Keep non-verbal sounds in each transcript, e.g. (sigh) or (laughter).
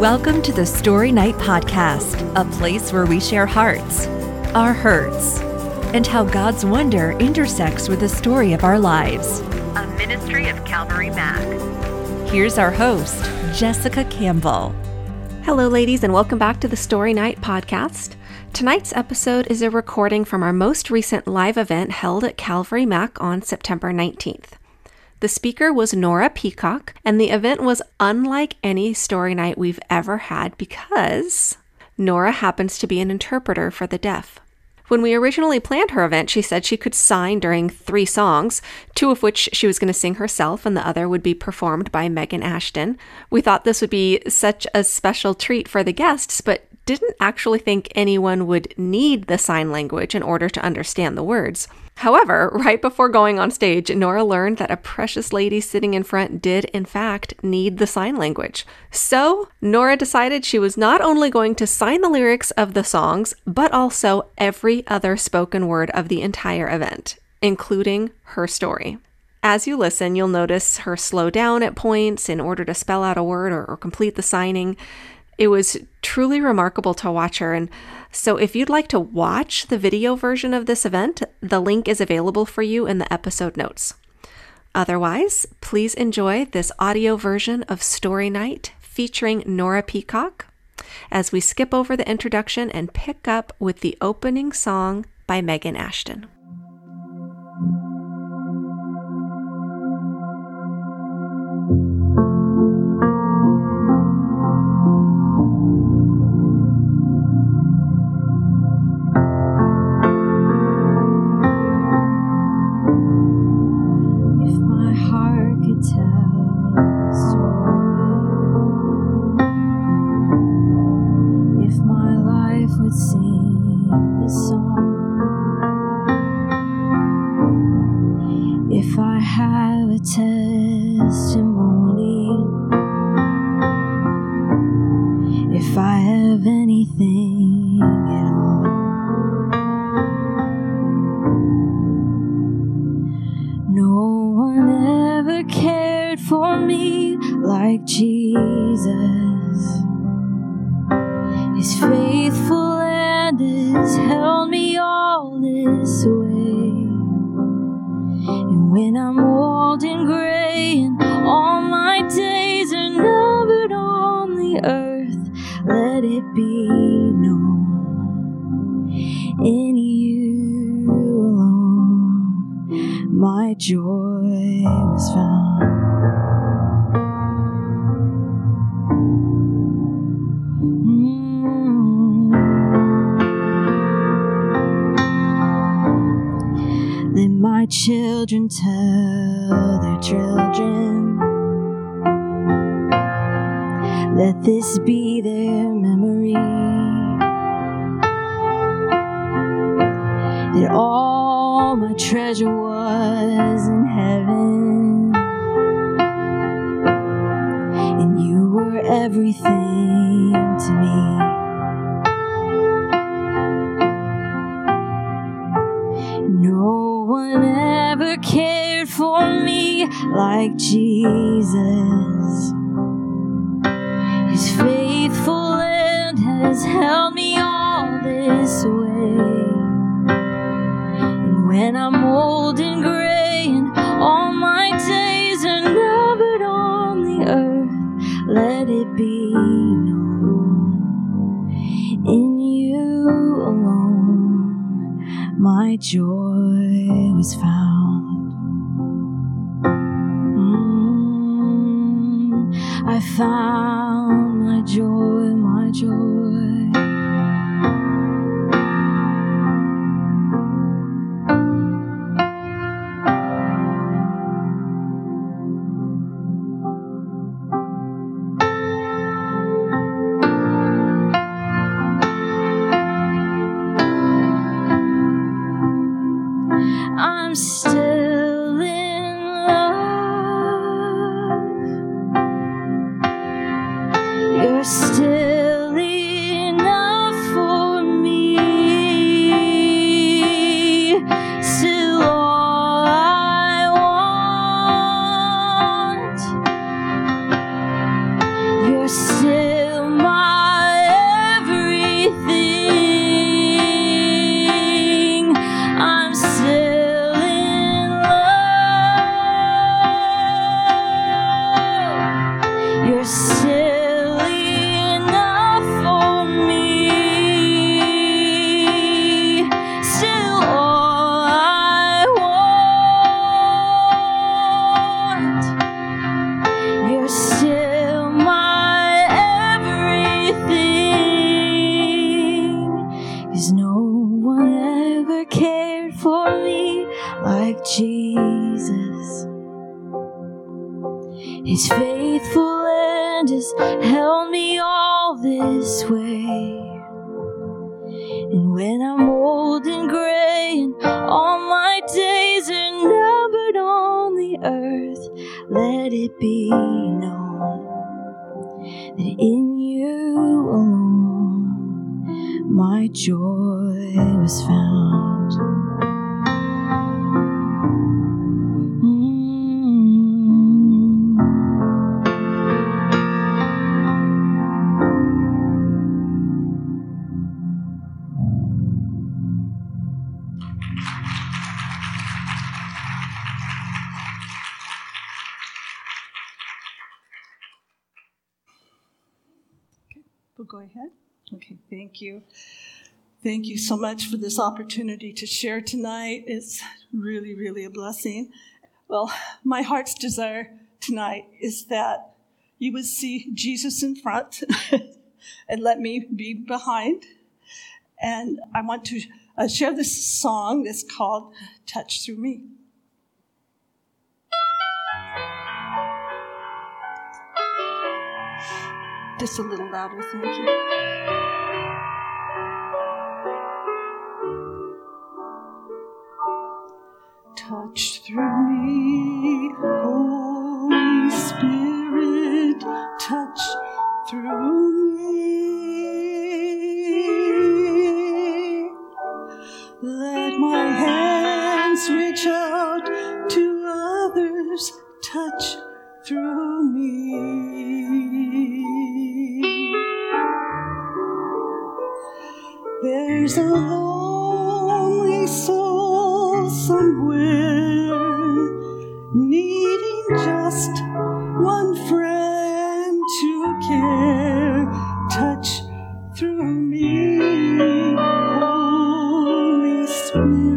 Welcome to the Story Night Podcast, a place where we share hearts, our hurts, and how God's wonder intersects with the story of our lives. A ministry of Calvary Mac. Here's our host, Jessica Campbell. Hello, ladies, and welcome back to the Story Night Podcast. Tonight's episode is a recording from our most recent live event held at Calvary Mac on September 19th. The speaker was Nora Peacock, and the event was unlike any story night we've ever had because Nora happens to be an interpreter for the deaf. When we originally planned her event, she said she could sign during three songs, two of which she was going to sing herself, and the other would be performed by Megan Ashton. We thought this would be such a special treat for the guests, but didn't actually think anyone would need the sign language in order to understand the words. However, right before going on stage, Nora learned that a precious lady sitting in front did, in fact, need the sign language. So, Nora decided she was not only going to sign the lyrics of the songs, but also every other spoken word of the entire event, including her story. As you listen, you'll notice her slow down at points in order to spell out a word or, or complete the signing. It was truly remarkable to watch her. And so, if you'd like to watch the video version of this event, the link is available for you in the episode notes. Otherwise, please enjoy this audio version of Story Night featuring Nora Peacock as we skip over the introduction and pick up with the opening song by Megan Ashton. Joy was found. It be known that in you alone my joy was found. Thank you. Thank you so much for this opportunity to share tonight. It's really, really a blessing. Well, my heart's desire tonight is that you would see Jesus in front (laughs) and let me be behind. And I want to uh, share this song that's called Touch Through Me. Just a little louder, thank you. Touch through me, Holy Spirit, touch through me. Let my hands reach out to others, touch through me. There's a lonely Holy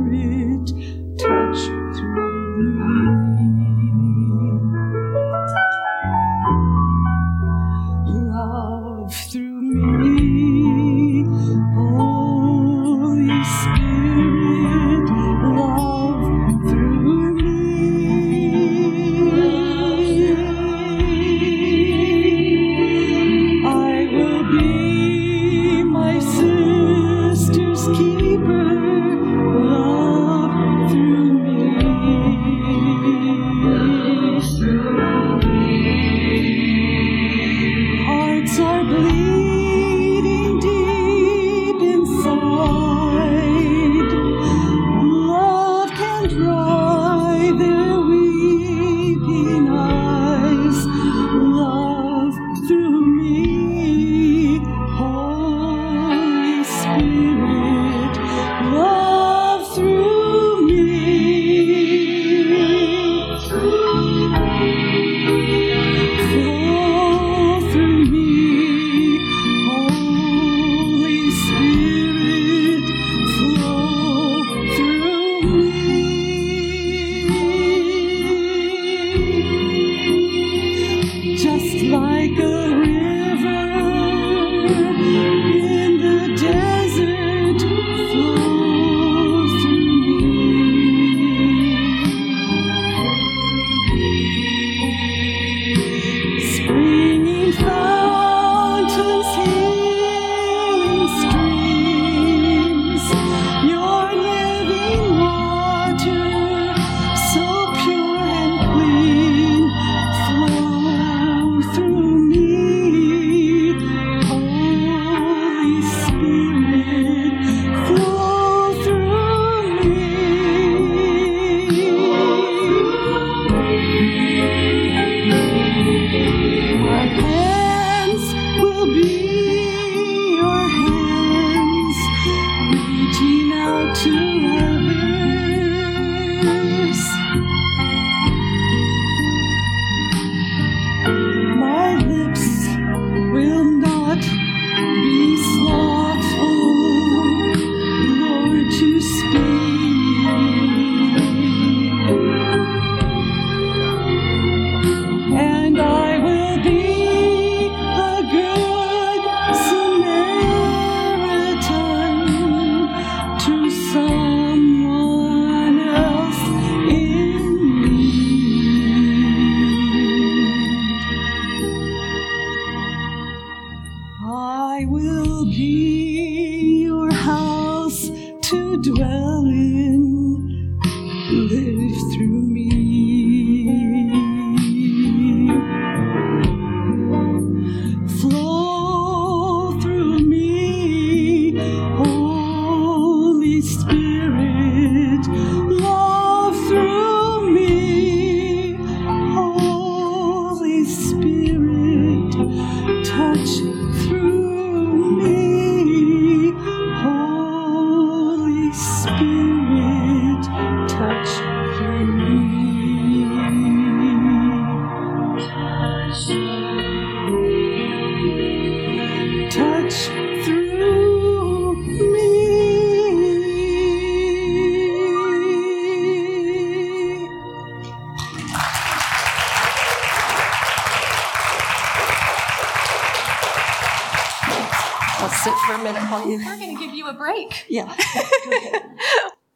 Yeah.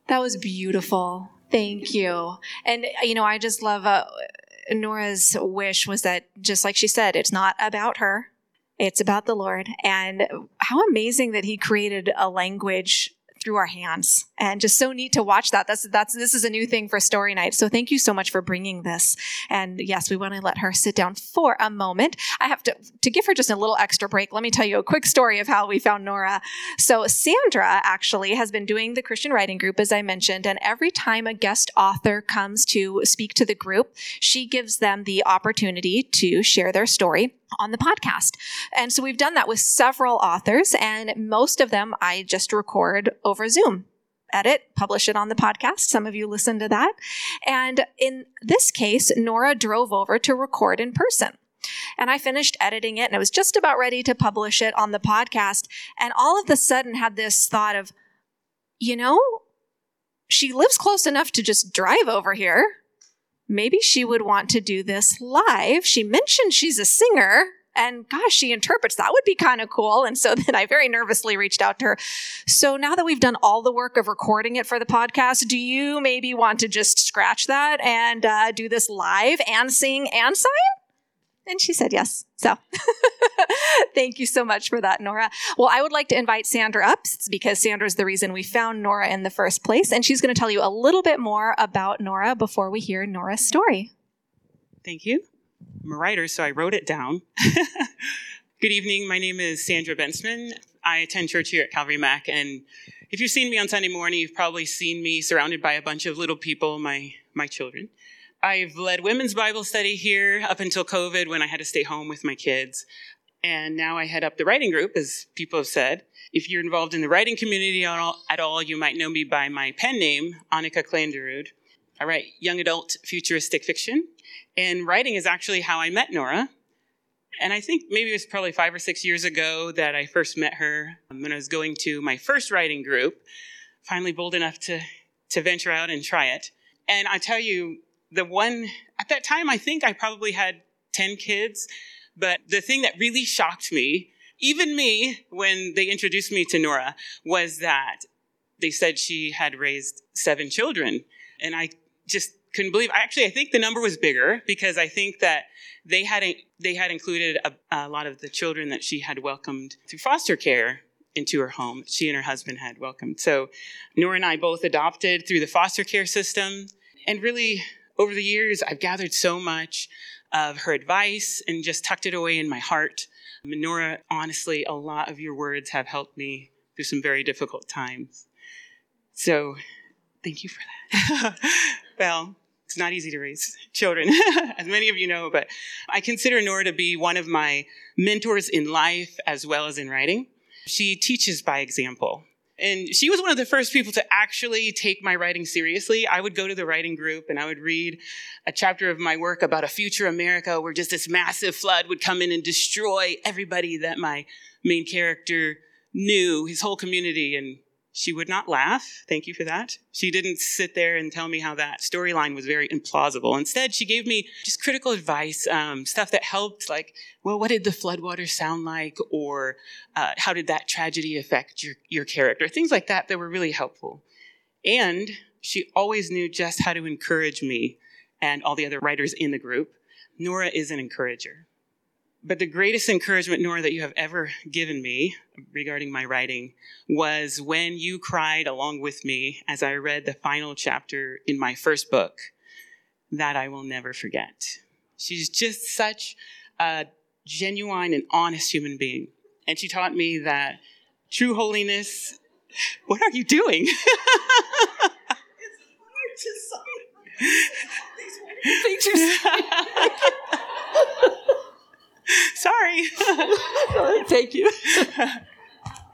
that was beautiful. Thank you. And, you know, I just love uh, Nora's wish was that, just like she said, it's not about her, it's about the Lord. And how amazing that He created a language through our hands and just so neat to watch that. That's that's this is a new thing for story night. So thank you so much for bringing this. And yes we want to let her sit down for a moment. I have to to give her just a little extra break let me tell you a quick story of how we found nora. So sandra actually has been doing the christian writing group as i mentioned and every time a guest author comes to speak to the group she gives them the opportunity to share their story on the podcast. And so we've done that with several authors, and most of them I just record over Zoom. Edit, publish it on the podcast. Some of you listen to that. And in this case, Nora drove over to record in person. And I finished editing it and I was just about ready to publish it on the podcast. And all of a sudden had this thought of, you know, she lives close enough to just drive over here maybe she would want to do this live. She mentioned she's a singer. And gosh, she interprets. That would be kind of cool. And so (laughs) then I very nervously reached out to her. So now that we've done all the work of recording it for the podcast, do you maybe want to just scratch that and uh, do this live and sing and sign? And she said yes. So (laughs) thank you so much for that, Nora. Well, I would like to invite Sandra up because Sandra's the reason we found Nora in the first place. And she's going to tell you a little bit more about Nora before we hear Nora's story. Thank you. I'm a writer, so I wrote it down. (laughs) Good evening. My name is Sandra Bensman. I attend church here at Calvary Mac. And if you've seen me on Sunday morning, you've probably seen me surrounded by a bunch of little people, my, my children. I've led women's Bible study here up until COVID when I had to stay home with my kids. And now I head up the writing group, as people have said. If you're involved in the writing community at all, at all you might know me by my pen name, Annika Klanderud. I write young adult futuristic fiction. And writing is actually how I met Nora. And I think maybe it was probably five or six years ago that I first met her um, when I was going to my first writing group. Finally bold enough to, to venture out and try it. And I tell you, the one, at that time, I think I probably had 10 kids. But the thing that really shocked me, even me, when they introduced me to Nora, was that they said she had raised seven children. And I just couldn't believe. Actually, I think the number was bigger because I think that they had they had included a, a, lot of the children that she had welcomed through foster care into her home. She and her husband had welcomed. So Nora and I both adopted through the foster care system, and really over the years, I've gathered so much of her advice and just tucked it away in my heart. Nora, honestly, a lot of your words have helped me through some very difficult times. So, thank you for that. (laughs) well, it's not easy to raise (laughs) children, (laughs) as many of you know, but I consider Nora to be one of my mentors in life as well as in writing. She teaches by example. And she was one of the first people to actually take my writing seriously. I would go to the writing group and I would read a chapter of my work about a future America where just this massive flood would come in and destroy everybody that my main character knew, his whole community. And she would not laugh. Thank you for that. She didn't sit there and tell me how that storyline was very implausible. Instead, she gave me just critical advice, um, stuff that helped, like, well, what did the floodwaters sound like? Or uh, how did that tragedy affect your, your character? Things like that that were really helpful. And she always knew just how to encourage me and all the other writers in the group. Nora is an encourager. But the greatest encouragement, Nora, that you have ever given me regarding my writing was when you cried along with me as I read the final chapter in my first book that I will never forget. She's just such a genuine and honest human being. And she taught me that true holiness. What are you doing? (laughs) (laughs) (laughs) (laughs) Sorry. (laughs) Thank you.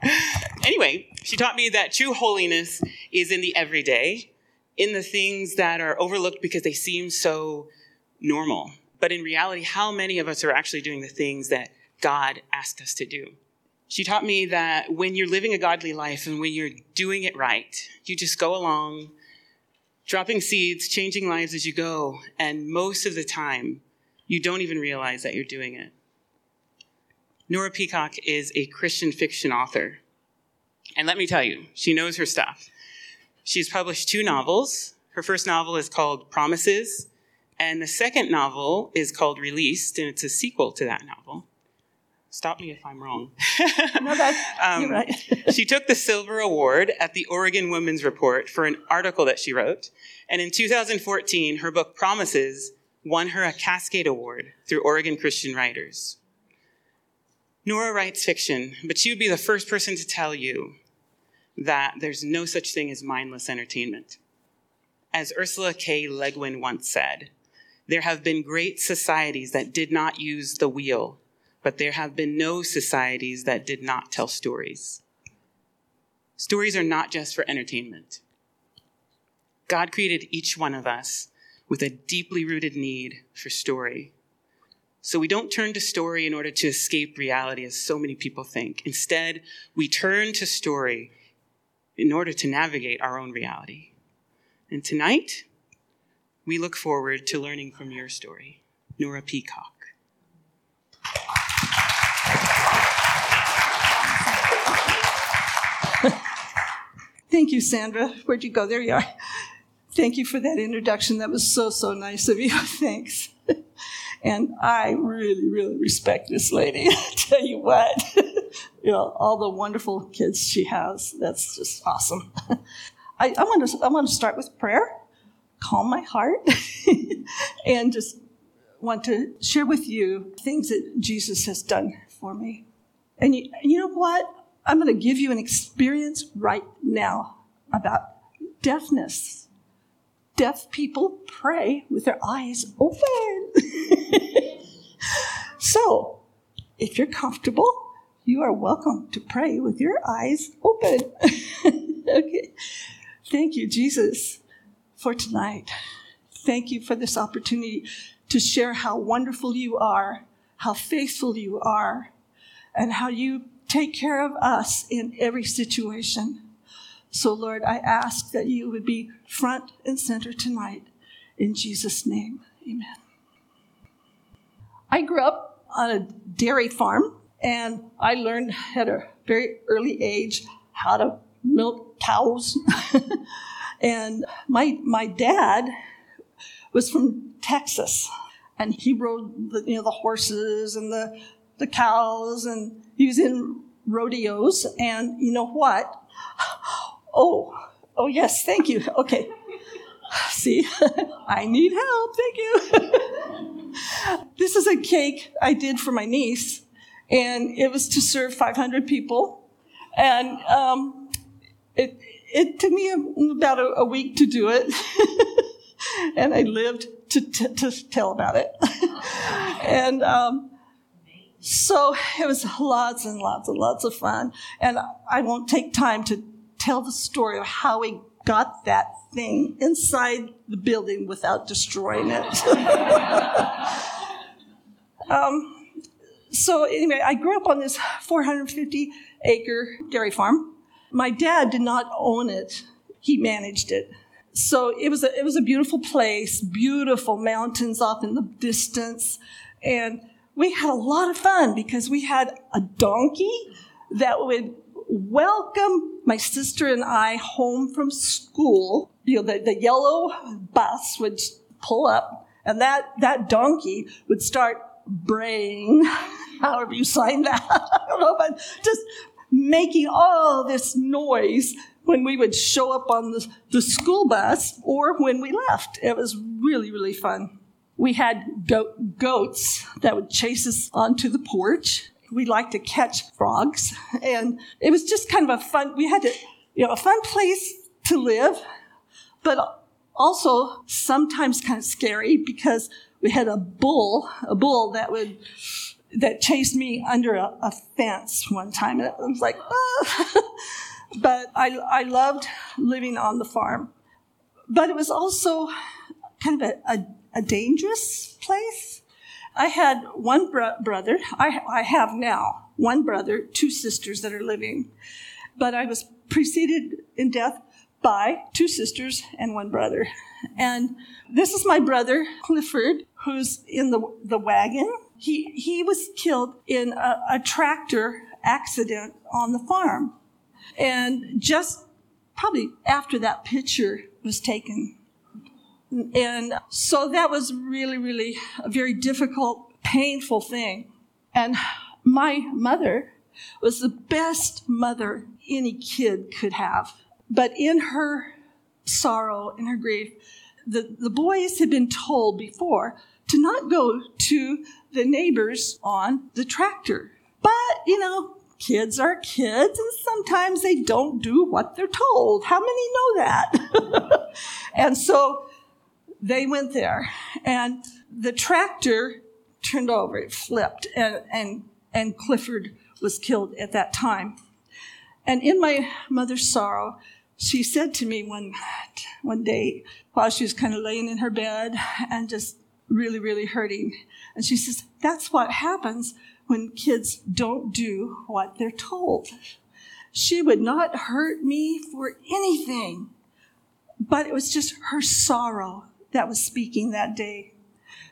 (laughs) anyway, she taught me that true holiness is in the everyday, in the things that are overlooked because they seem so normal. But in reality, how many of us are actually doing the things that God asked us to do? She taught me that when you're living a godly life and when you're doing it right, you just go along, dropping seeds, changing lives as you go, and most of the time, you don't even realize that you're doing it. Nora Peacock is a Christian fiction author. And let me tell you, she knows her stuff. She's published two novels. Her first novel is called Promises, and the second novel is called Released, and it's a sequel to that novel. Stop me if I'm wrong. (laughs) no, that's (laughs) um, right. she took the Silver Award at the Oregon Women's Report for an article that she wrote. And in 2014, her book Promises won her a Cascade Award through Oregon Christian Writers. Nora writes fiction, but she would be the first person to tell you that there's no such thing as mindless entertainment. As Ursula K. Le Guin once said, there have been great societies that did not use the wheel but there have been no societies that did not tell stories. Stories are not just for entertainment. God created each one of us with a deeply rooted need for story. So we don't turn to story in order to escape reality, as so many people think. Instead, we turn to story in order to navigate our own reality. And tonight, we look forward to learning from your story, Nora Peacock. (laughs) Thank you, Sandra. Where'd you go? There you are. Thank you for that introduction. That was so, so nice of you. (laughs) Thanks. (laughs) And I really, really respect this lady. (laughs) I tell you what, you know, all the wonderful kids she has. That's just awesome. (laughs) I, I, want to, I want to start with prayer, calm my heart, (laughs) and just want to share with you things that Jesus has done for me. And you, you know what? I'm going to give you an experience right now about deafness. Deaf people pray with their eyes open. (laughs) so, if you're comfortable, you are welcome to pray with your eyes open. (laughs) okay. Thank you, Jesus, for tonight. Thank you for this opportunity to share how wonderful you are, how faithful you are, and how you take care of us in every situation. So, Lord, I ask that you would be front and center tonight. In Jesus' name, amen. I grew up on a dairy farm, and I learned at a very early age how to milk cows. (laughs) and my, my dad was from Texas, and he rode the, you know, the horses and the, the cows, and he was in rodeos, and you know what? Oh, oh yes, thank you. Okay. See, (laughs) I need help. Thank you. (laughs) this is a cake I did for my niece, and it was to serve 500 people. And um, it, it took me about a, a week to do it. (laughs) and I lived to, t- to tell about it. and um, so it was lots and lots and lots of fun. And I won't take time to tell the story of how we got that thing inside the building without destroying it. (laughs) um, so anyway, I grew up on this 450 acre dairy farm. My dad did not own it. He managed it. So it was a, it was a beautiful place, beautiful mountains off in the distance. And we had a lot of fun because we had a donkey that would welcome my sister and I home from school. You know, the, the yellow bus would pull up and that, that donkey would start braying, (laughs) however you sign that, (laughs) I don't know, but just making all this noise when we would show up on the, the school bus or when we left. It was really, really fun. We had goat, goats that would chase us onto the porch. We like to catch frogs, and it was just kind of a fun. We had to, you know, a fun place to live, but also sometimes kind of scary because we had a bull, a bull that would that chased me under a, a fence one time. And it was like, ah. (laughs) but I, I loved living on the farm. But it was also kind of a, a, a dangerous place. I had one bro- brother, I, I have now one brother, two sisters that are living, but I was preceded in death by two sisters and one brother. And this is my brother, Clifford, who's in the, the wagon. He, he was killed in a, a tractor accident on the farm. And just probably after that picture was taken. And so that was really, really a very difficult, painful thing. And my mother was the best mother any kid could have. But in her sorrow, in her grief, the, the boys had been told before to not go to the neighbors on the tractor. But, you know, kids are kids and sometimes they don't do what they're told. How many know that? (laughs) and so they went there and the tractor turned over, it flipped, and, and, and Clifford was killed at that time. And in my mother's sorrow, she said to me one, one day while she was kind of laying in her bed and just really, really hurting. And she says, That's what happens when kids don't do what they're told. She would not hurt me for anything, but it was just her sorrow that was speaking that day.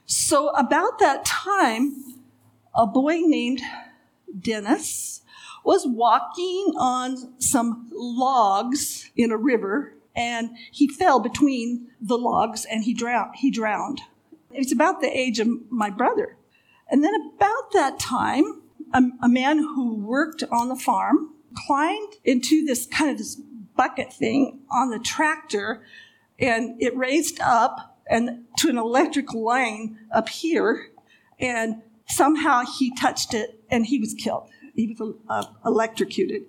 So, about that time, a boy named Dennis was walking on some logs in a river and he fell between the logs and he drowned. He drowned. It's about the age of my brother. And then about that time, a, a man who worked on the farm climbed into this kind of this bucket thing on the tractor and it raised up and to an electrical line up here and somehow he touched it and he was killed he was uh, electrocuted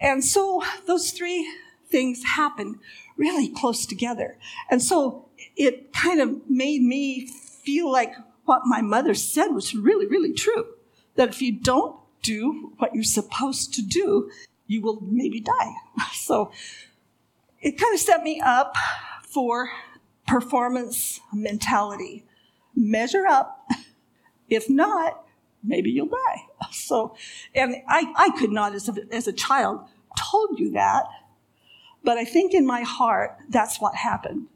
and so those three things happened really close together and so it kind of made me feel like what my mother said was really, really true. That if you don't do what you're supposed to do, you will maybe die. (laughs) So it kind of set me up for performance mentality. Measure up. (laughs) If not, maybe you'll die. (laughs) So, and I, I could not, as a, as a child, told you that, but I think in my heart, that's what happened.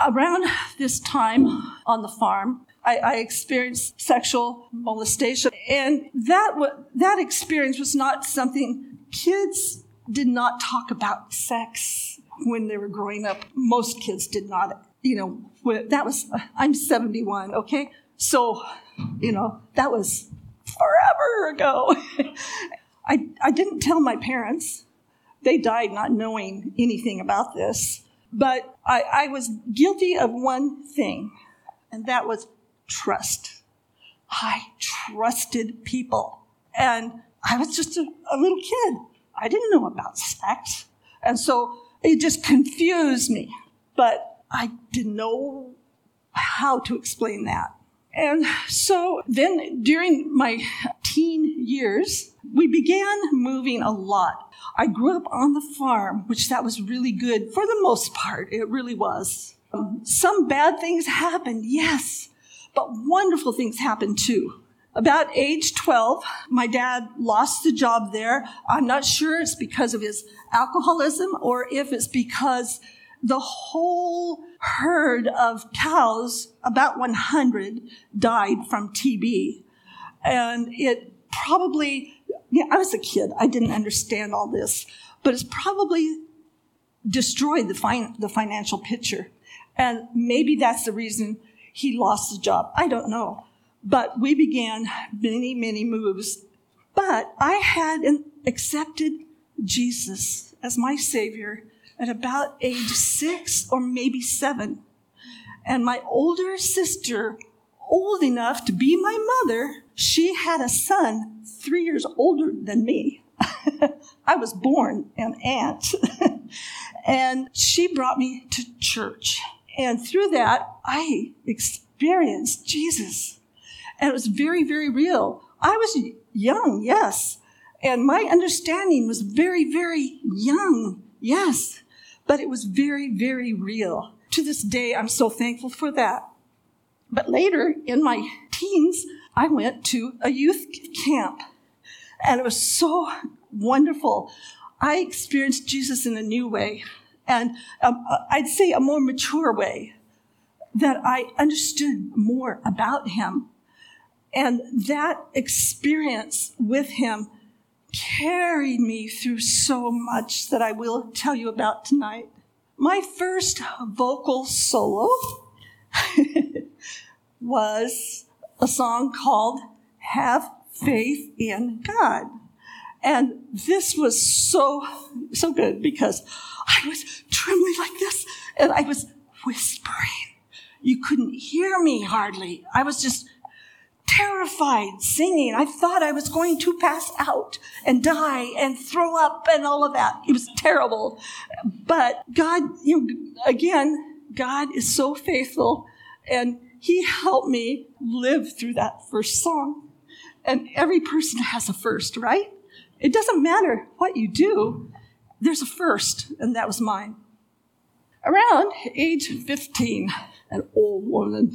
Around this time on the farm, I, I experienced sexual molestation, and that w- that experience was not something kids did not talk about sex when they were growing up. Most kids did not. You know, that was uh, I'm 71. Okay, so you know that was forever ago. (laughs) I I didn't tell my parents. They died not knowing anything about this. But I, I was guilty of one thing, and that was trust. I trusted people. And I was just a, a little kid. I didn't know about sex. And so it just confused me. But I didn't know how to explain that. And so then during my teen years, we began moving a lot. I grew up on the farm, which that was really good for the most part. It really was. Um, some bad things happened, yes, but wonderful things happened too. About age 12, my dad lost the job there. I'm not sure it's because of his alcoholism or if it's because the whole herd of cows, about 100, died from TB. And it probably, yeah, I was a kid. I didn't understand all this, but it's probably destroyed the, fin- the financial picture. And maybe that's the reason he lost the job. I don't know. But we began many, many moves. But I had accepted Jesus as my Savior at about age six or maybe seven. And my older sister, old enough to be my mother, she had a son three years older than me. (laughs) I was born an aunt. (laughs) and she brought me to church. And through that, I experienced Jesus. And it was very, very real. I was young, yes. And my understanding was very, very young, yes. But it was very, very real. To this day, I'm so thankful for that. But later in my teens, I went to a youth camp. And it was so wonderful. I experienced Jesus in a new way, and um, I'd say a more mature way, that I understood more about him. And that experience with him carried me through so much that I will tell you about tonight. My first vocal solo (laughs) was a song called Have Faith in God. And this was so, so good because I was trembling like this and I was whispering. You couldn't hear me hardly. I was just terrified singing. I thought I was going to pass out and die and throw up and all of that. It was terrible. But God, you know, again, God is so faithful and he helped me live through that first song. And every person has a first, right? It doesn't matter what you do, there's a first, and that was mine. Around age 15, an old woman,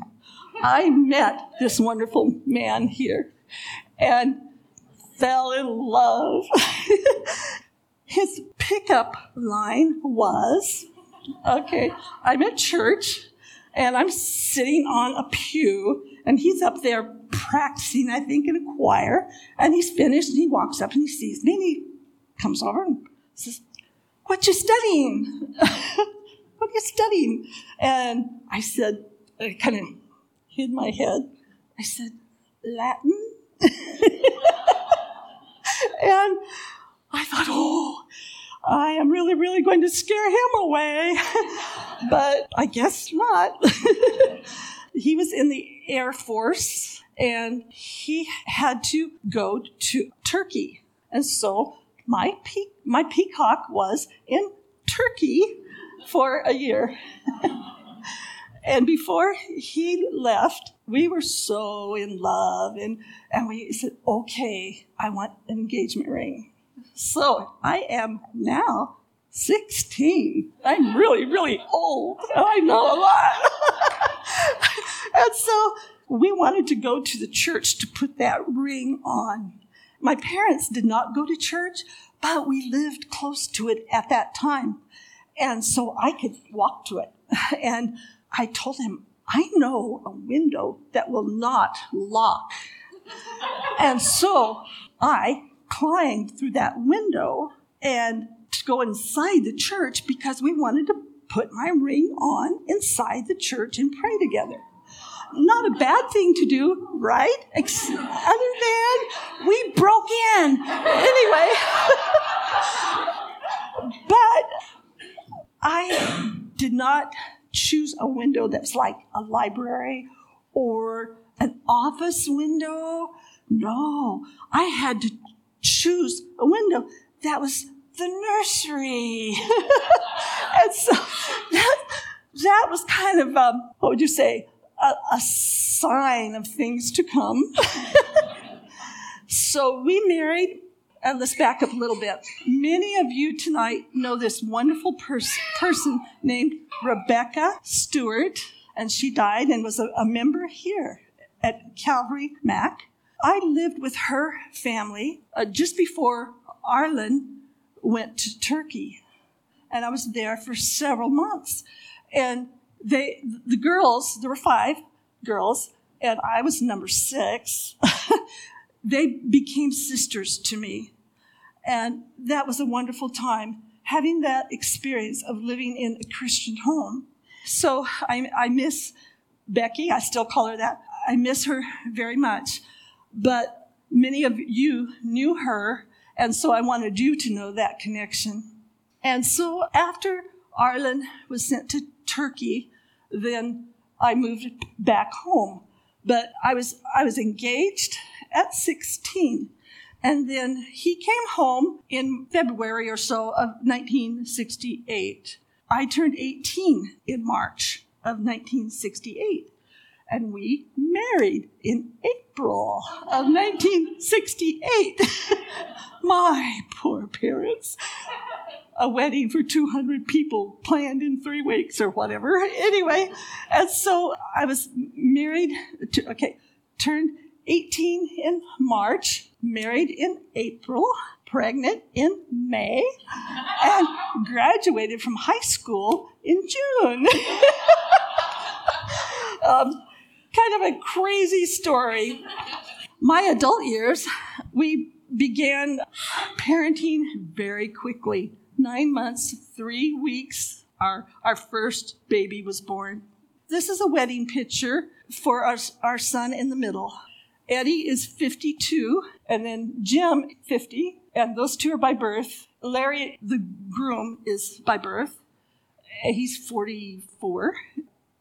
I met this wonderful man here and fell in love. (laughs) His pickup line was okay, I'm at church and I'm sitting on a pew, and he's up there practicing, I think, in a choir. And he's finished, and he walks up and he sees me, and he comes over and says, "What you studying? (laughs) what are you studying?" And I said, I kind of hid my head. I said, "Latin." (laughs) and I thought, oh, I am really, really going to scare him away. (laughs) but I guess not. (laughs) he was in the Air Force and he had to go to Turkey. And so my, pe- my peacock was in Turkey for a year. And before he left, we were so in love and, and we said, okay, I want an engagement ring. So I am now 16. I'm really, really old. I know a lot. (laughs) and so we wanted to go to the church to put that ring on. My parents did not go to church, but we lived close to it at that time. And so I could walk to it. (laughs) And I told him, I know a window that will not lock. and so I climbed through that window and to go inside the church because we wanted to put my ring on inside the church and pray together. Not a bad thing to do, right? Other than we broke in. Anyway. (laughs) but I did not choose a window that's like a library or an office window. No, I had to choose a window that was the nursery. (laughs) and so that, that was kind of, um, what would you say, a, a sign of things to come. (laughs) so we married, and let's back up a little bit. Many of you tonight know this wonderful pers- person named Rebecca Stewart, and she died and was a, a member here at Calvary Mac. I lived with her family uh, just before Arlen went to Turkey. And I was there for several months. And they, the girls, there were five girls, and I was number six. (laughs) they became sisters to me. And that was a wonderful time, having that experience of living in a Christian home. So I, I miss Becky, I still call her that. I miss her very much. But many of you knew her, and so I wanted you to know that connection. And so after Arlen was sent to Turkey, then I moved back home. But I was I was engaged at 16. And then he came home in February or so of 1968. I turned 18 in March of 1968. And we married in April of 1968. (laughs) My poor parents. A wedding for 200 people planned in three weeks or whatever. Anyway, and so I was married, to, okay, turned 18 in March, married in April, pregnant in May, and graduated from high school in June. (laughs) um, kind of a crazy story. My adult years, we began parenting very quickly. Nine months, three weeks, our, our first baby was born. This is a wedding picture for our, our son in the middle. Eddie is 52, and then Jim, 50, and those two are by birth. Larry, the groom, is by birth. He's 44.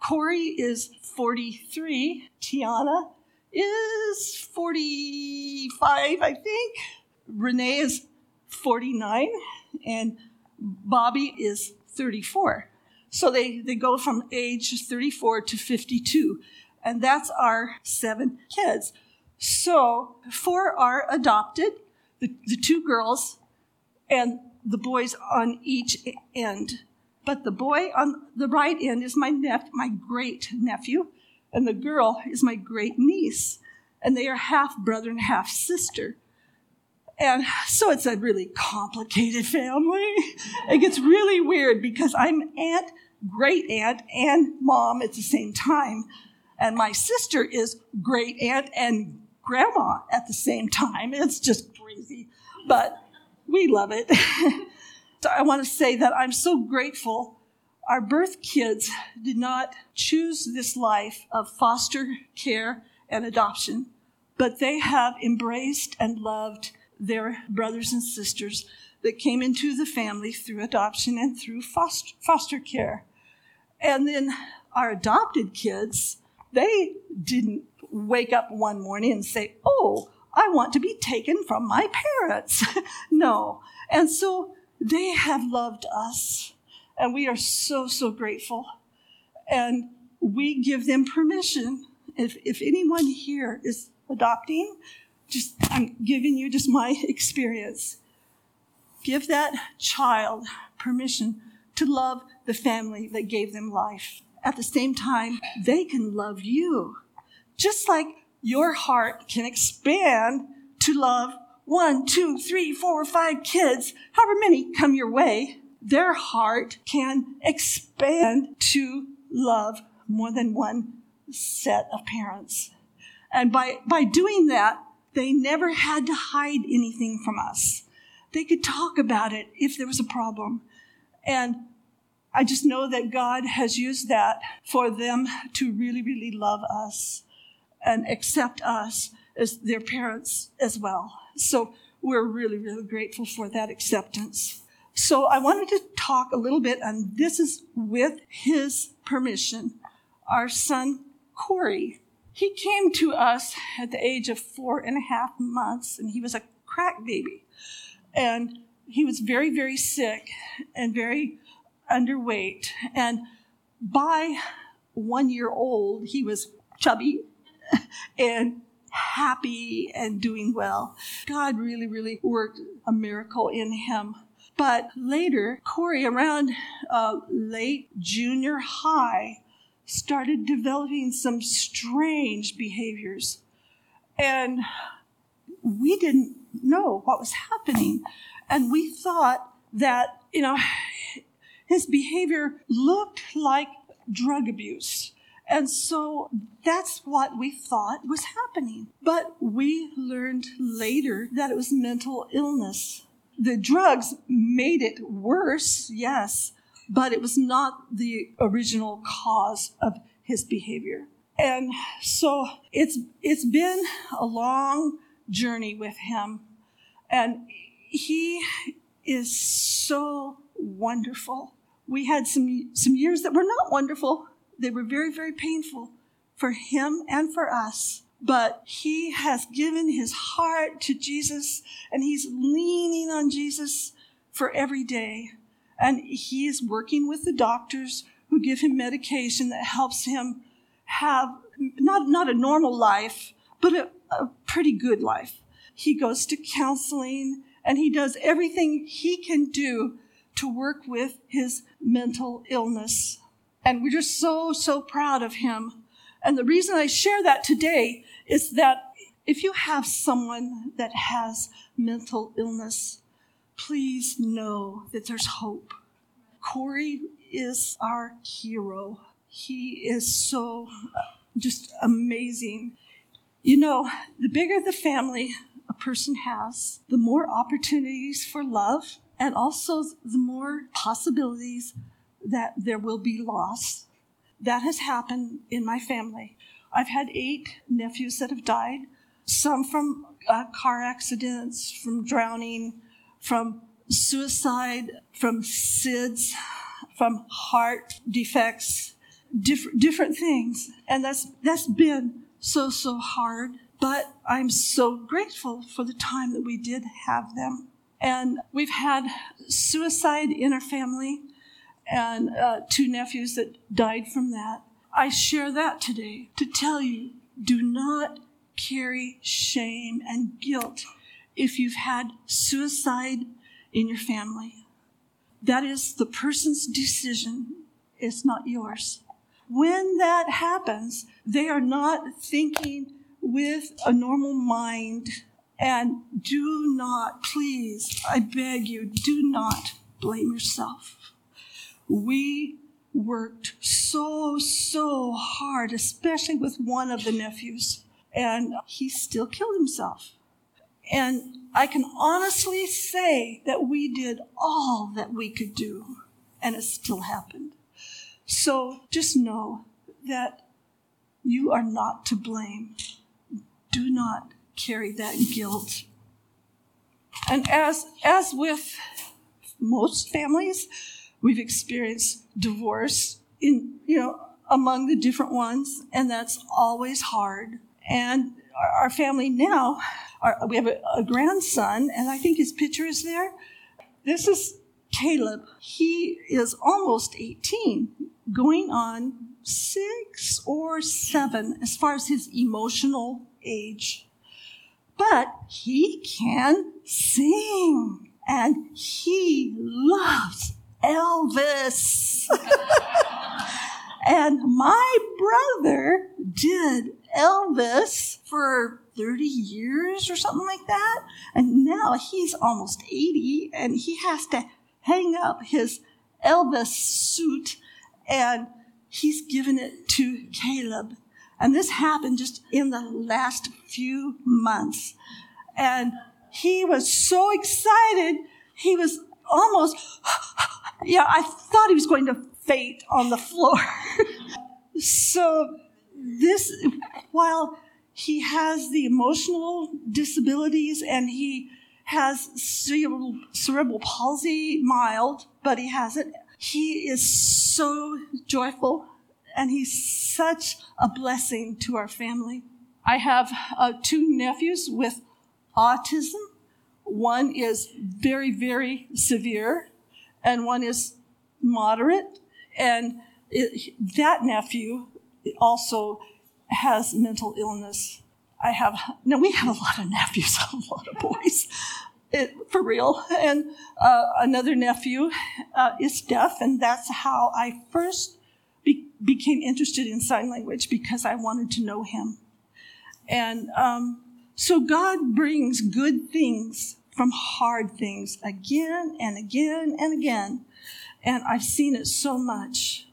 Corey is 43. Tiana is 45, I think. Renee is 49. And Bobby is 34. So they, they go from age 34 to 52. And that's our seven kids. So, four are adopted, the, the two girls and the boys on each end. But the boy on the right end is my nep- my great nephew, and the girl is my great niece. And they are half brother and half sister. And so it's a really complicated family. It gets really weird because I'm aunt, great aunt, and mom at the same time. And my sister is great aunt and grandma at the same time. It's just crazy, but we love it. (laughs) so I want to say that I'm so grateful. Our birth kids did not choose this life of foster care and adoption, but they have embraced and loved their brothers and sisters that came into the family through adoption and through foster, foster care. And then our adopted kids, they didn't wake up one morning and say, Oh, I want to be taken from my parents. (laughs) no. And so they have loved us, and we are so, so grateful. And we give them permission. If, if anyone here is adopting, just I'm giving you just my (laughs) experience. Give that child permission to love the family that gave them life. At the same time, they can love you just like your heart can expand to love one, two, three, four, five kids, however many come your way, their heart can expand to love more than one set of parents. And by, by doing that, they never had to hide anything from us. They could talk about it if there was a problem. And I just know that God has used that for them to really, really love us and accept us as their parents as well. So we're really, really grateful for that acceptance. So I wanted to talk a little bit, and this is with his permission. Our son, Corey, he came to us at the age of four and a half months, and he was a crack baby. And he was very, very sick and very underweight. And by one year old, he was chubby (laughs) and happy and doing well. God really, really worked a miracle in him. But later, Corey, around uh, late junior high, started developing some strange behaviors. And we didn't know what was happening. And we thought that, you know, his behavior looked like drug abuse. And so that's what we thought was happening. But we learned later that it was mental illness. The drugs made it worse, yes, but it was not the original cause of his behavior. And so it's it's been a long journey with him. And he is so wonderful. We had some some years that were not wonderful. They were very, very painful for him and for us. But he has given his heart to Jesus and he's leaning on Jesus for every day. And he is working with the doctors who give him medication that helps him have not, not a normal life, but a, a pretty good life. He goes to counseling and he does everything he can do to work with his mental illness. And we're just so, so proud of him. And the reason I share that today is that if you have someone that has mental illness, please know that there's hope. Corey is our hero. He is so uh, just amazing. You know, the bigger the family a person has, the more opportunities for love and also the more possibilities that there will be loss. That has happened in my family. I've had eight nephews that have died, some from uh, car accidents, from drowning, from suicide, from SIDS, from heart defects, different different things, and that's that's been so so hard. But I'm so grateful for the time that we did have them. And we've had suicide in our family, and uh, two nephews that died from that. I share that today to tell you do not carry shame and guilt if you've had suicide in your family. That is the person's decision, it's not yours. When that happens, they are not thinking with a normal mind. And do not, please, I beg you, do not blame yourself. We worked so, so hard, especially with one of the nephews, and he still killed himself. And I can honestly say that we did all that we could do, and it still happened. So just know that you are not to blame. Do not carry that guilt. And as, as with most families, we've experienced divorce in, you know, among the different ones, and that's always hard. And our family now our, we have a, a grandson, and I think his picture is there. This is Caleb. He is almost 18, going on six or seven as far as his emotional age. But he can sing, and he loves Elvis. (laughs) and my brother did Elvis for 30 years or something like that. And now he's almost 80 and he has to hang up his Elvis suit and he's given it to Caleb. And this happened just in the last few months. And he was so excited. He was almost, yeah, I thought he was going to faint on the floor. (laughs) so this, while he has the emotional disabilities and he has cerebral, cerebral palsy, mild, but he has it. He is so joyful and he's such a blessing to our family. I have uh, two nephews with autism. One is very, very severe, and one is moderate. And it, that nephew also has mental illness. I have, no, we have a lot of nephews, (laughs) a lot of boys, it, for real. And uh, another nephew uh, is deaf, and that's how I first be- became interested in sign language because I wanted to know him. And um, so God brings good things from hard things again and again and again. And I've seen it so much.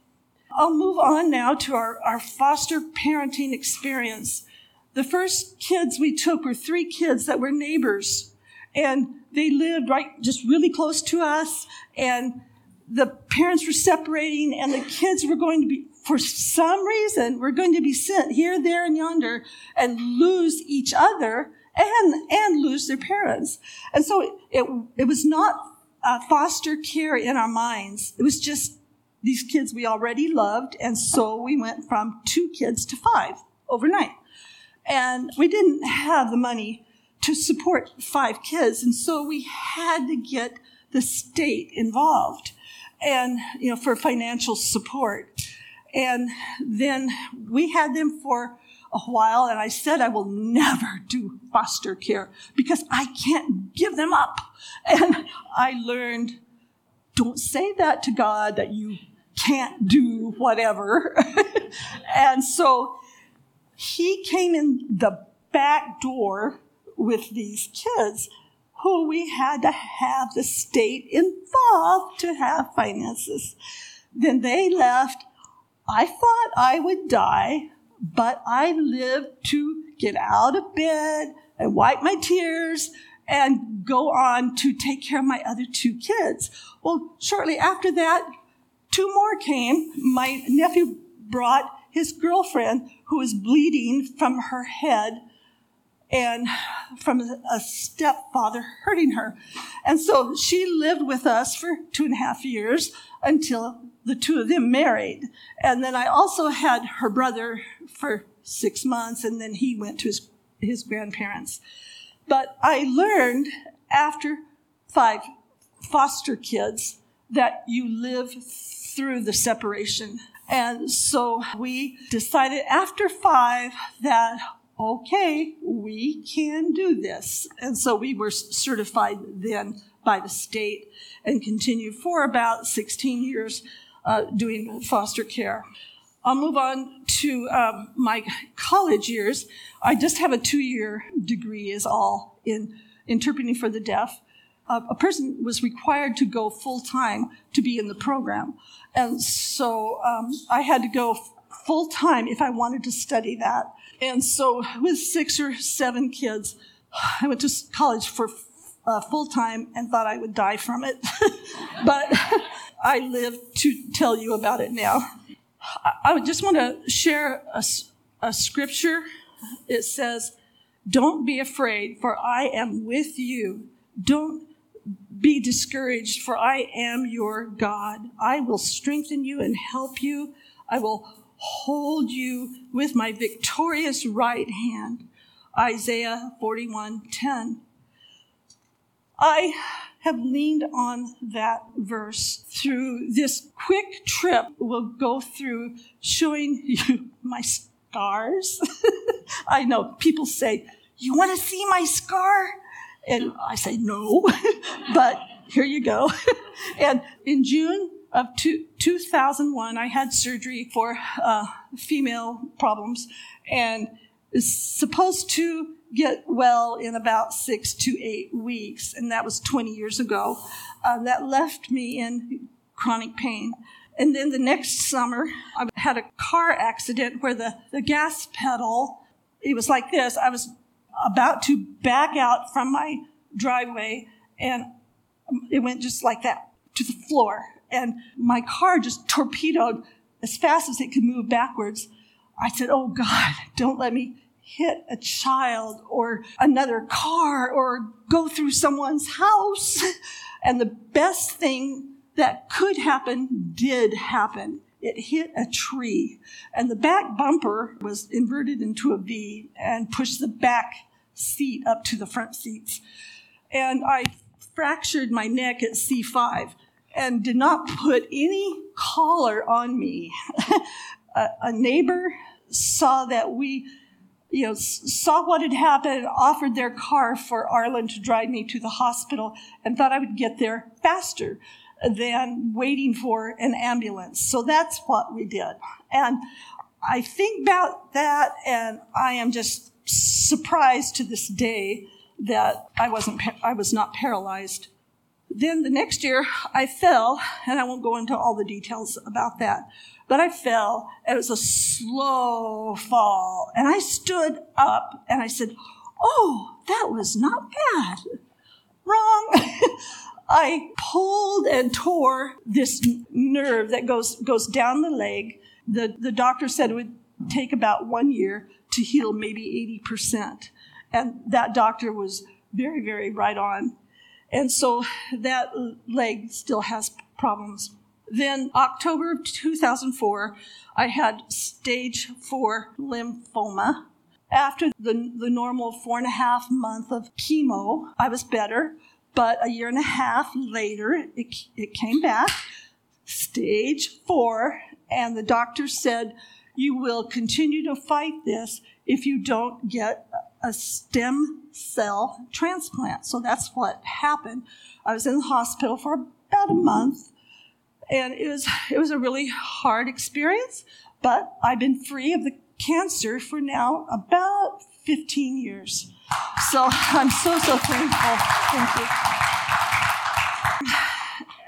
I'll move on now to our, our foster parenting experience. The first kids we took were three kids that were neighbors, and they lived right just really close to us, and the parents were separating and the kids were going to be, for some reason, were going to be sent here, there, and yonder and lose each other and, and lose their parents. And so it, it, was not uh, foster care in our minds. It was just these kids we already loved. And so we went from two kids to five overnight. And we didn't have the money to support five kids. And so we had to get the state involved and, you know, for financial support. And then we had them for a while and I said I will never do foster care because I can't give them up. And I learned don't say that to God that you can't do whatever. (laughs) and so he came in the back door with these kids who we had to have the state involved to have finances. Then they left. I thought I would die, but I lived to get out of bed and wipe my tears and go on to take care of my other two kids. Well, shortly after that, two more came. My nephew brought his girlfriend who was bleeding from her head and from a stepfather hurting her. And so she lived with us for two and a half years until the two of them married. And then I also had her brother for six months, and then he went to his, his grandparents. But I learned after five foster kids that you live through the separation. And so we decided after five that, okay, we can do this. And so we were certified then by the state and continued for about 16 years uh, doing foster care. I'll move on to um, my college years. I just have a two year degree, is all in interpreting for the deaf uh, a person was required to go full time to be in the program. And so um, I had to go full time if I wanted to study that. And so with six or seven kids, I went to college for uh, full time and thought I would die from it. (laughs) but (laughs) I live to tell you about it now. I, just want to share a, a scripture. It says, Don't be afraid, for I am with you. Don't be discouraged, for I am your God. I will strengthen you and help you. I will hold you with my victorious right hand. Isaiah 41:10. I have leaned on that verse through this quick trip we'll go through showing (laughs) you my scars. (laughs) I know people say, "You want to see my scar?" And I say, no, (laughs) but here you go. and in June of two, 2001, I had surgery for uh, female problems and is supposed to get well in about six to eight weeks. And that was 20 years ago. Uh, that left me in chronic pain. And then the next summer, I had a car accident where the, the gas pedal, it was like this. I was about to back out from my driveway and it went just like that to the floor. And my car just torpedoed as fast as it could move backwards. I said, Oh God, don't let me hit a child or another car or go through someone's house. And the best thing that could happen did happen. It hit a tree and the back bumper was inverted into a V and pushed the back seat up to the front seats. And I fractured my neck at C5 and did not put any collar on me. (laughs) a, a, neighbor saw that we, you know, saw what had happened, offered their car for Arlen to drive me to the hospital, and thought I would get there faster than waiting for an ambulance. So that's what we did. And I think about that, and I am just surprised to this day that I wasn't, I was not paralyzed. Then the next year I fell, and I won't go into all the details about that, but I fell, and it was a slow fall. And I stood up and I said, Oh, that was not bad. Wrong. (laughs) I pulled and tore this nerve that goes goes down the leg. The the doctor said it would take about one year to heal maybe 80%. And that doctor was very, very right on. And so that leg still has problems. Then, October 2004, I had stage four lymphoma. After the, the normal four and a half month of chemo, I was better. But a year and a half later, it, it came back, stage four, and the doctor said, You will continue to fight this if you don't get a stem cell transplant. So that's what happened. I was in the hospital for about a month, and it was it was a really hard experience. But I've been free of the cancer for now about 15 years. So I'm so so thankful. Thank you.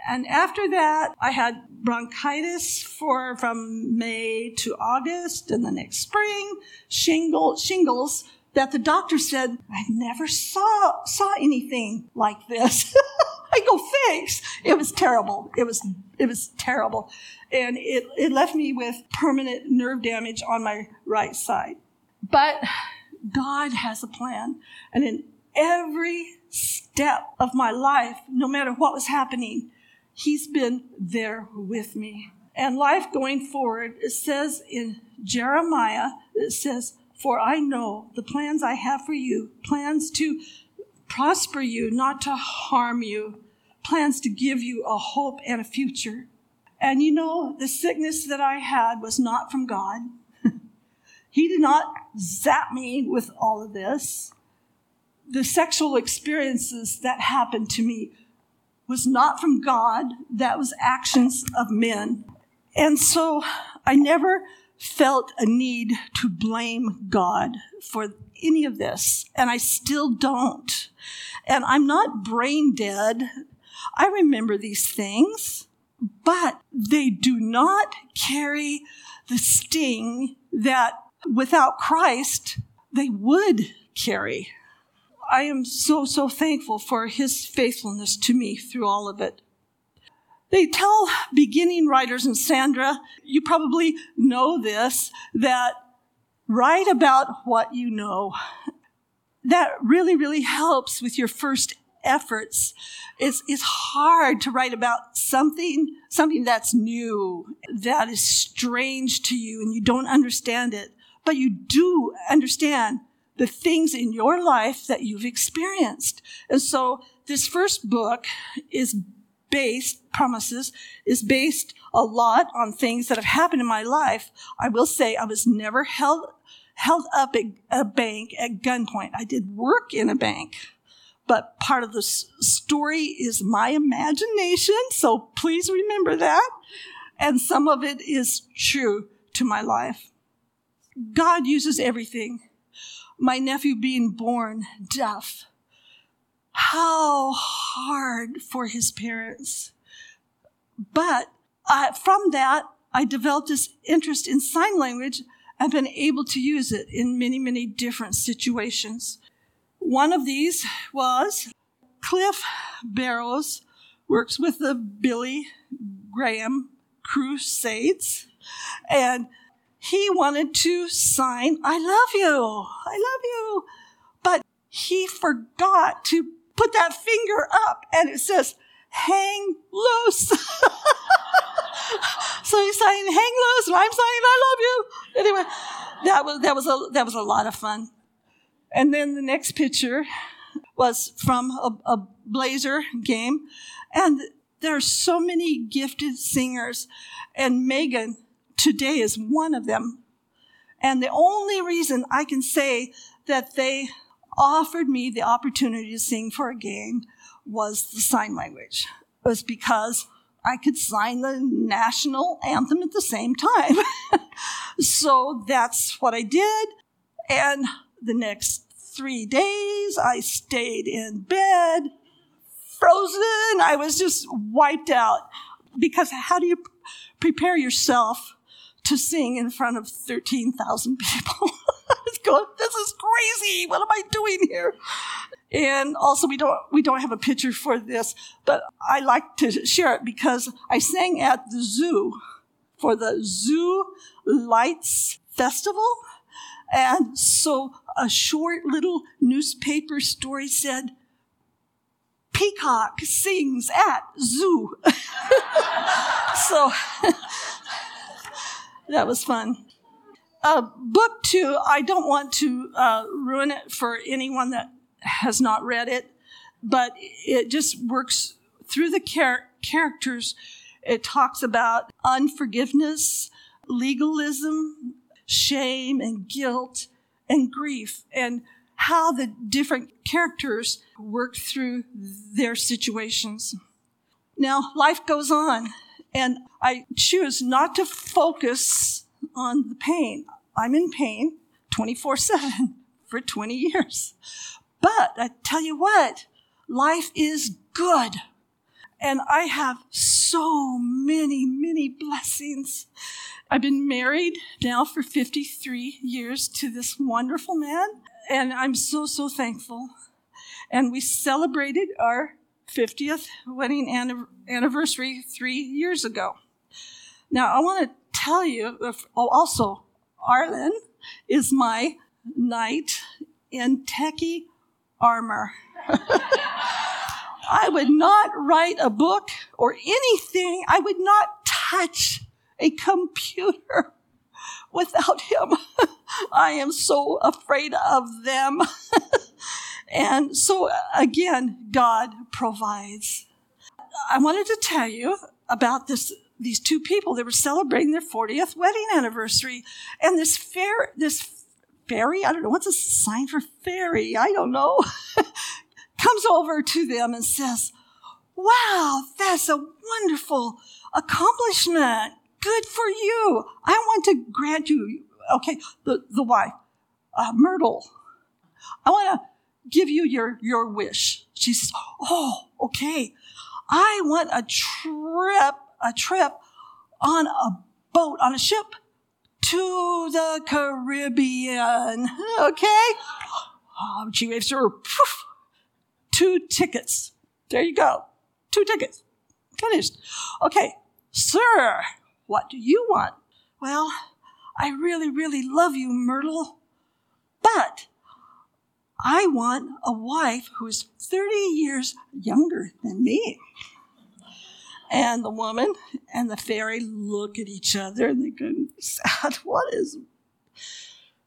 And after that, I had bronchitis for from May to August, and the next spring, shingle, shingles that the doctor said, I never saw, saw anything like this. (laughs) I go, thanks. It was terrible. It was, it was terrible. And it, it left me with permanent nerve damage on my right side. But God has a plan. And in every step of my life, no matter what was happening, He's been there with me. And life going forward, it says in Jeremiah, it says, for I know the plans I have for you, plans to prosper you, not to harm you, plans to give you a hope and a future. And you know, the sickness that I had was not from God. (laughs) he did not zap me with all of this. The sexual experiences that happened to me was not from God, that was actions of men. And so I never felt a need to blame God for any of this, and I still don't. And I'm not brain dead. I remember these things, but they do not carry the sting that without Christ they would carry. I am so, so thankful for his faithfulness to me through all of it. They tell beginning writers, and Sandra, you probably know this, that write about what you know. That really, really helps with your first efforts. It's, it's hard to write about something, something that's new, that is strange to you, and you don't understand it. But you do understand the things in your life that you've experienced. And so this first book is based, promises, is based a lot on things that have happened in my life. I will say I was never held, held up at a bank at gunpoint. I did work in a bank, but part of the story is my imagination. So please remember that. And some of it is true to my life. God uses everything. My nephew being born deaf how hard for his parents. But uh, from that, I developed this interest in sign language I've been able to use it in many, many different situations. One of these was Cliff Barrows works with the Billy Graham Crusades, and he wanted to sign, I love you, I love you. But he forgot to put that finger up and it says, hang loose. (laughs) so he's saying, hang loose, and I'm saying, I love you. Anyway, that was, that was a, that was a lot of fun. And then the next picture was from a, a Blazer game. And there are so many gifted singers. And Megan today is one of them. And the only reason I can say that they offered me the opportunity to sing for a game was the sign language. It was because I could sign the national anthem at the same time. (laughs) so that's what I did. And the next three days, I stayed in bed, frozen. I was just wiped out. Because how do you prepare yourself to sing in front of 13,000 people? (laughs) (laughs) going, this is crazy. What am I doing here? And also we don't, we don't have a picture for this, but I like to share it because I sang at the zoo for the Zoo Lights Festival. And so a short little newspaper story said, Peacock sings at zoo. (laughs) so (laughs) that was fun. Uh, book two, I don't want to uh, ruin it for anyone that has not read it, but it just works through the char- characters. It talks about unforgiveness, legalism, shame, and guilt, and grief, and how the different characters work through their situations. Now, life goes on, and I choose not to focus on the pain. I'm in pain 24 7 (laughs) for 20 years. But I tell you what, life is good. And I have so many, many blessings. I've been married now for 53 years to this wonderful man, and I'm so, so thankful. And we celebrated our 50th wedding anniversary three years ago. Now, I want to tell you oh, also, Arlen is my knight in techie armor. (laughs) I would not write a book or anything. I would not touch a computer (laughs) without him. (laughs) I am so afraid of them. and so, again, God provides. I wanted to tell you about this these two people they were celebrating their 40th wedding anniversary. And this fair this fairy i don't know what's a sign for fairy? I don't know. (laughs) Comes over to them and says wow that's a wonderful accomplishment. Good for you. I want to grant you okay the, the wife uh, myrtle. I want to give you your your wish. She says oh okay. I want a trip a trip on a boat, on a ship to the Caribbean. (laughs) Okay? Oh, she waves her. Poof, two tickets. There you go. Two tickets. Finished. Okay. Sir, what do you want? Well, I really, really love you, Myrtle, but I want a wife who's 30 years younger than me. And the woman and the fairy look at each other and they go, sad. What is?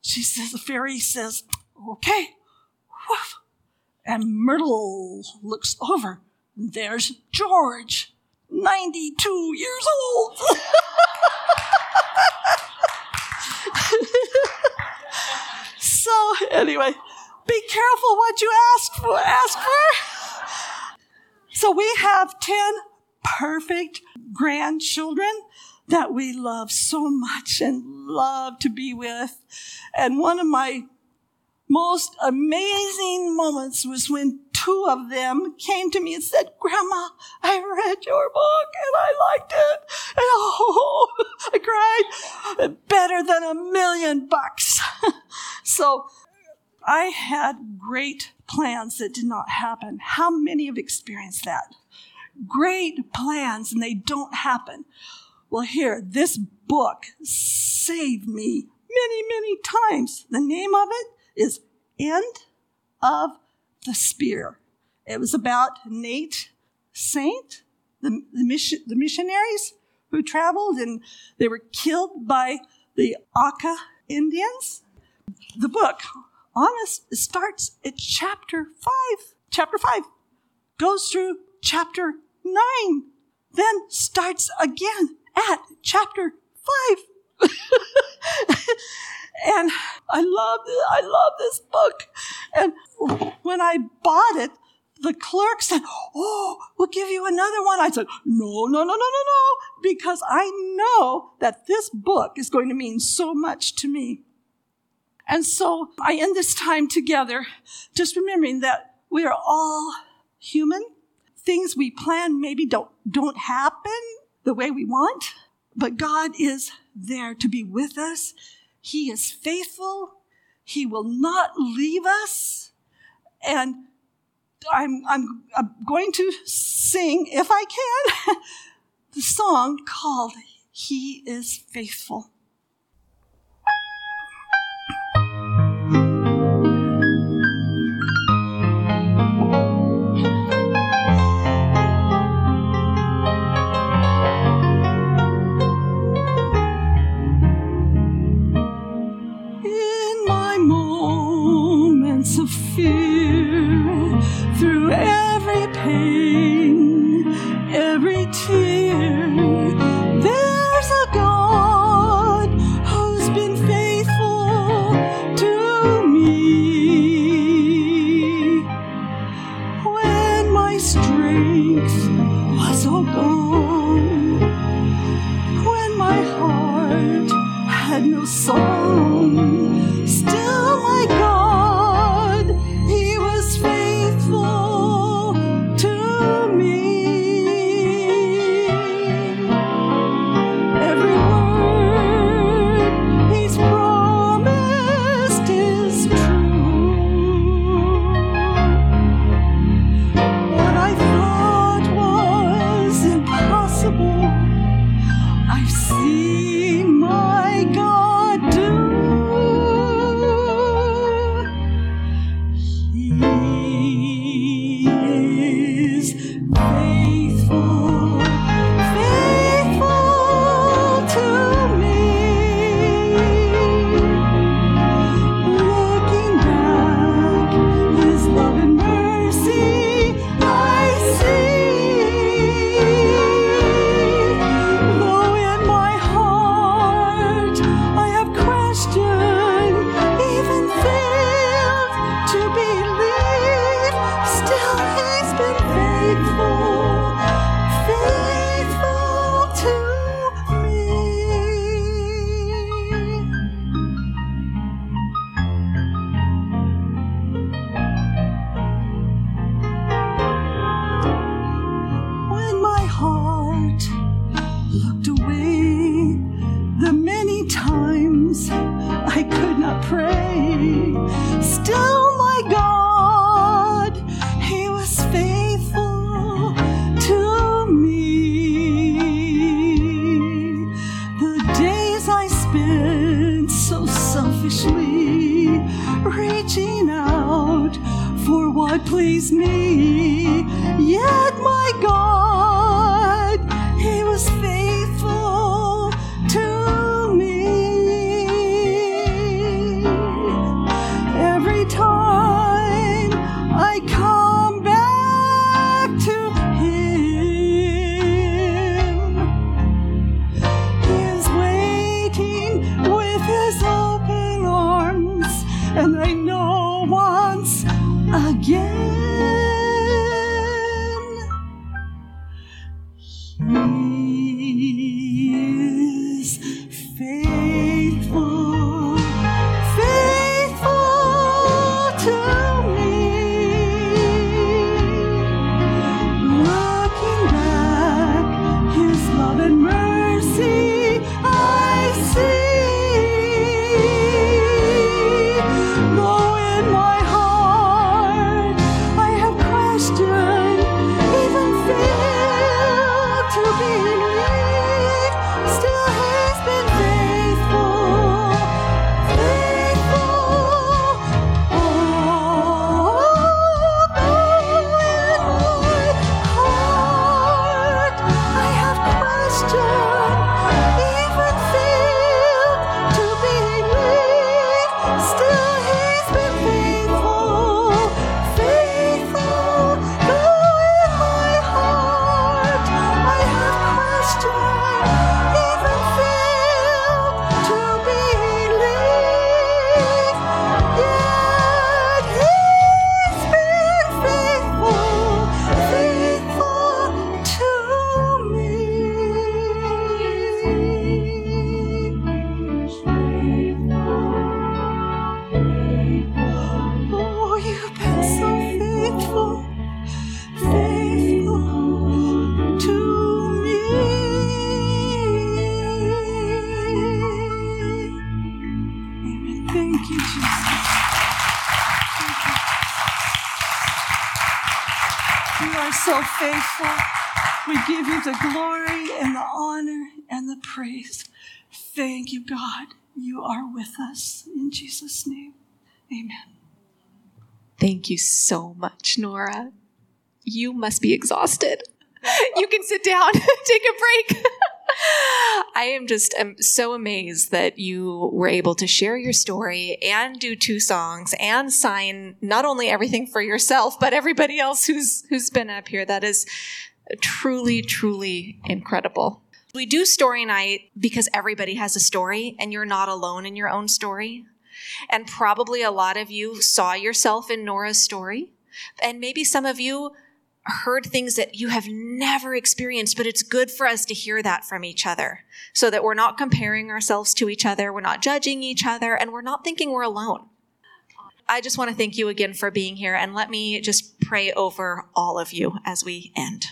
She says, the fairy says, okay. And Myrtle looks over. There's George, 92 years old. (laughs) so anyway, be careful what you ask for. Ask for. So we have 10 perfect grandchildren that we love so much and love to be with. And one of my most amazing moments was when two of them came to me and said, Grandma, I read your book and I liked it. And (laughs) oh, I cried better than a million bucks. (laughs) so I had great plans that did not happen. How many have experienced that? Great plans and they don't happen. Well, here, this book saved me many, many times. The name of it is End of the Spear. It was about Nate Saint, the, the, mission, the missionaries who traveled and they were killed by the Auca Indians. The book, honest, starts at chapter five. Chapter five goes through chapter 9, then starts again at chapter 5. (laughs) and I love I love this book. And when I bought it, the clerk said, "Oh, we'll give you another one." I said, "No, no, no, no, no, no," because I know that this book is going to mean so much to me. And so I end this time together just remembering that we are all human things we plan maybe don't, don't happen the way we want, but God is there to be with us. He is faithful. He will not leave us. And I'm, I'm, I'm going to sing, if I can, (laughs) the song called He is Faithful. Amen. Thank you so much, Nora. You must be exhausted. You can sit down, (laughs) take a break. (laughs) I am just am so amazed that you were able to share your story and do two songs and sign not only everything for yourself but everybody else who's who's been up here. That is truly truly incredible. We do story night because everybody has a story and you're not alone in your own story. And probably a lot of you saw yourself in Nora's story. And maybe some of you heard things that you have never experienced, but it's good for us to hear that from each other so that we're not comparing ourselves to each other, we're not judging each other, and we're not thinking we're alone. I just want to thank you again for being here, and let me just pray over all of you as we end.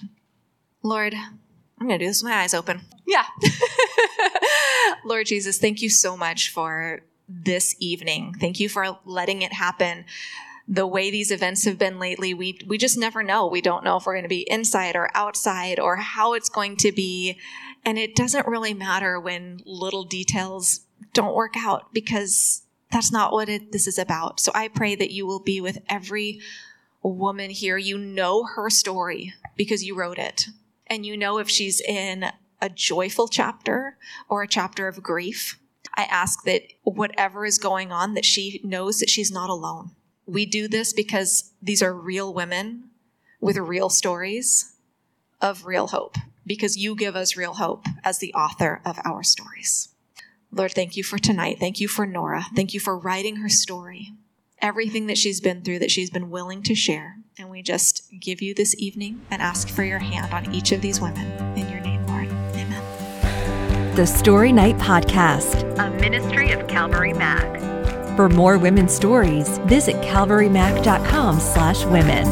Lord, I'm going to do this with my eyes open. Yeah. (laughs) Lord Jesus, thank you so much for this evening. Thank you for letting it happen the way these events have been lately, we we just never know. We don't know if we're going to be inside or outside or how it's going to be. And it doesn't really matter when little details don't work out because that's not what it, this is about. So I pray that you will be with every woman here. You know her story because you wrote it. And you know if she's in a joyful chapter or a chapter of grief. I ask that whatever is going on, that she knows that she's not alone we do this because these are real women with real stories of real hope, because you give us real hope as the author of our stories. Lord, thank you for tonight. Thank you for Nora. Thank you for writing her story, everything that she's been through, that she's been willing to share. And we just give you this evening and ask for your hand on each of these women. In your. The Story Night Podcast, a ministry of Calvary Mac. For more women's stories, visit calvarymac.com slash women.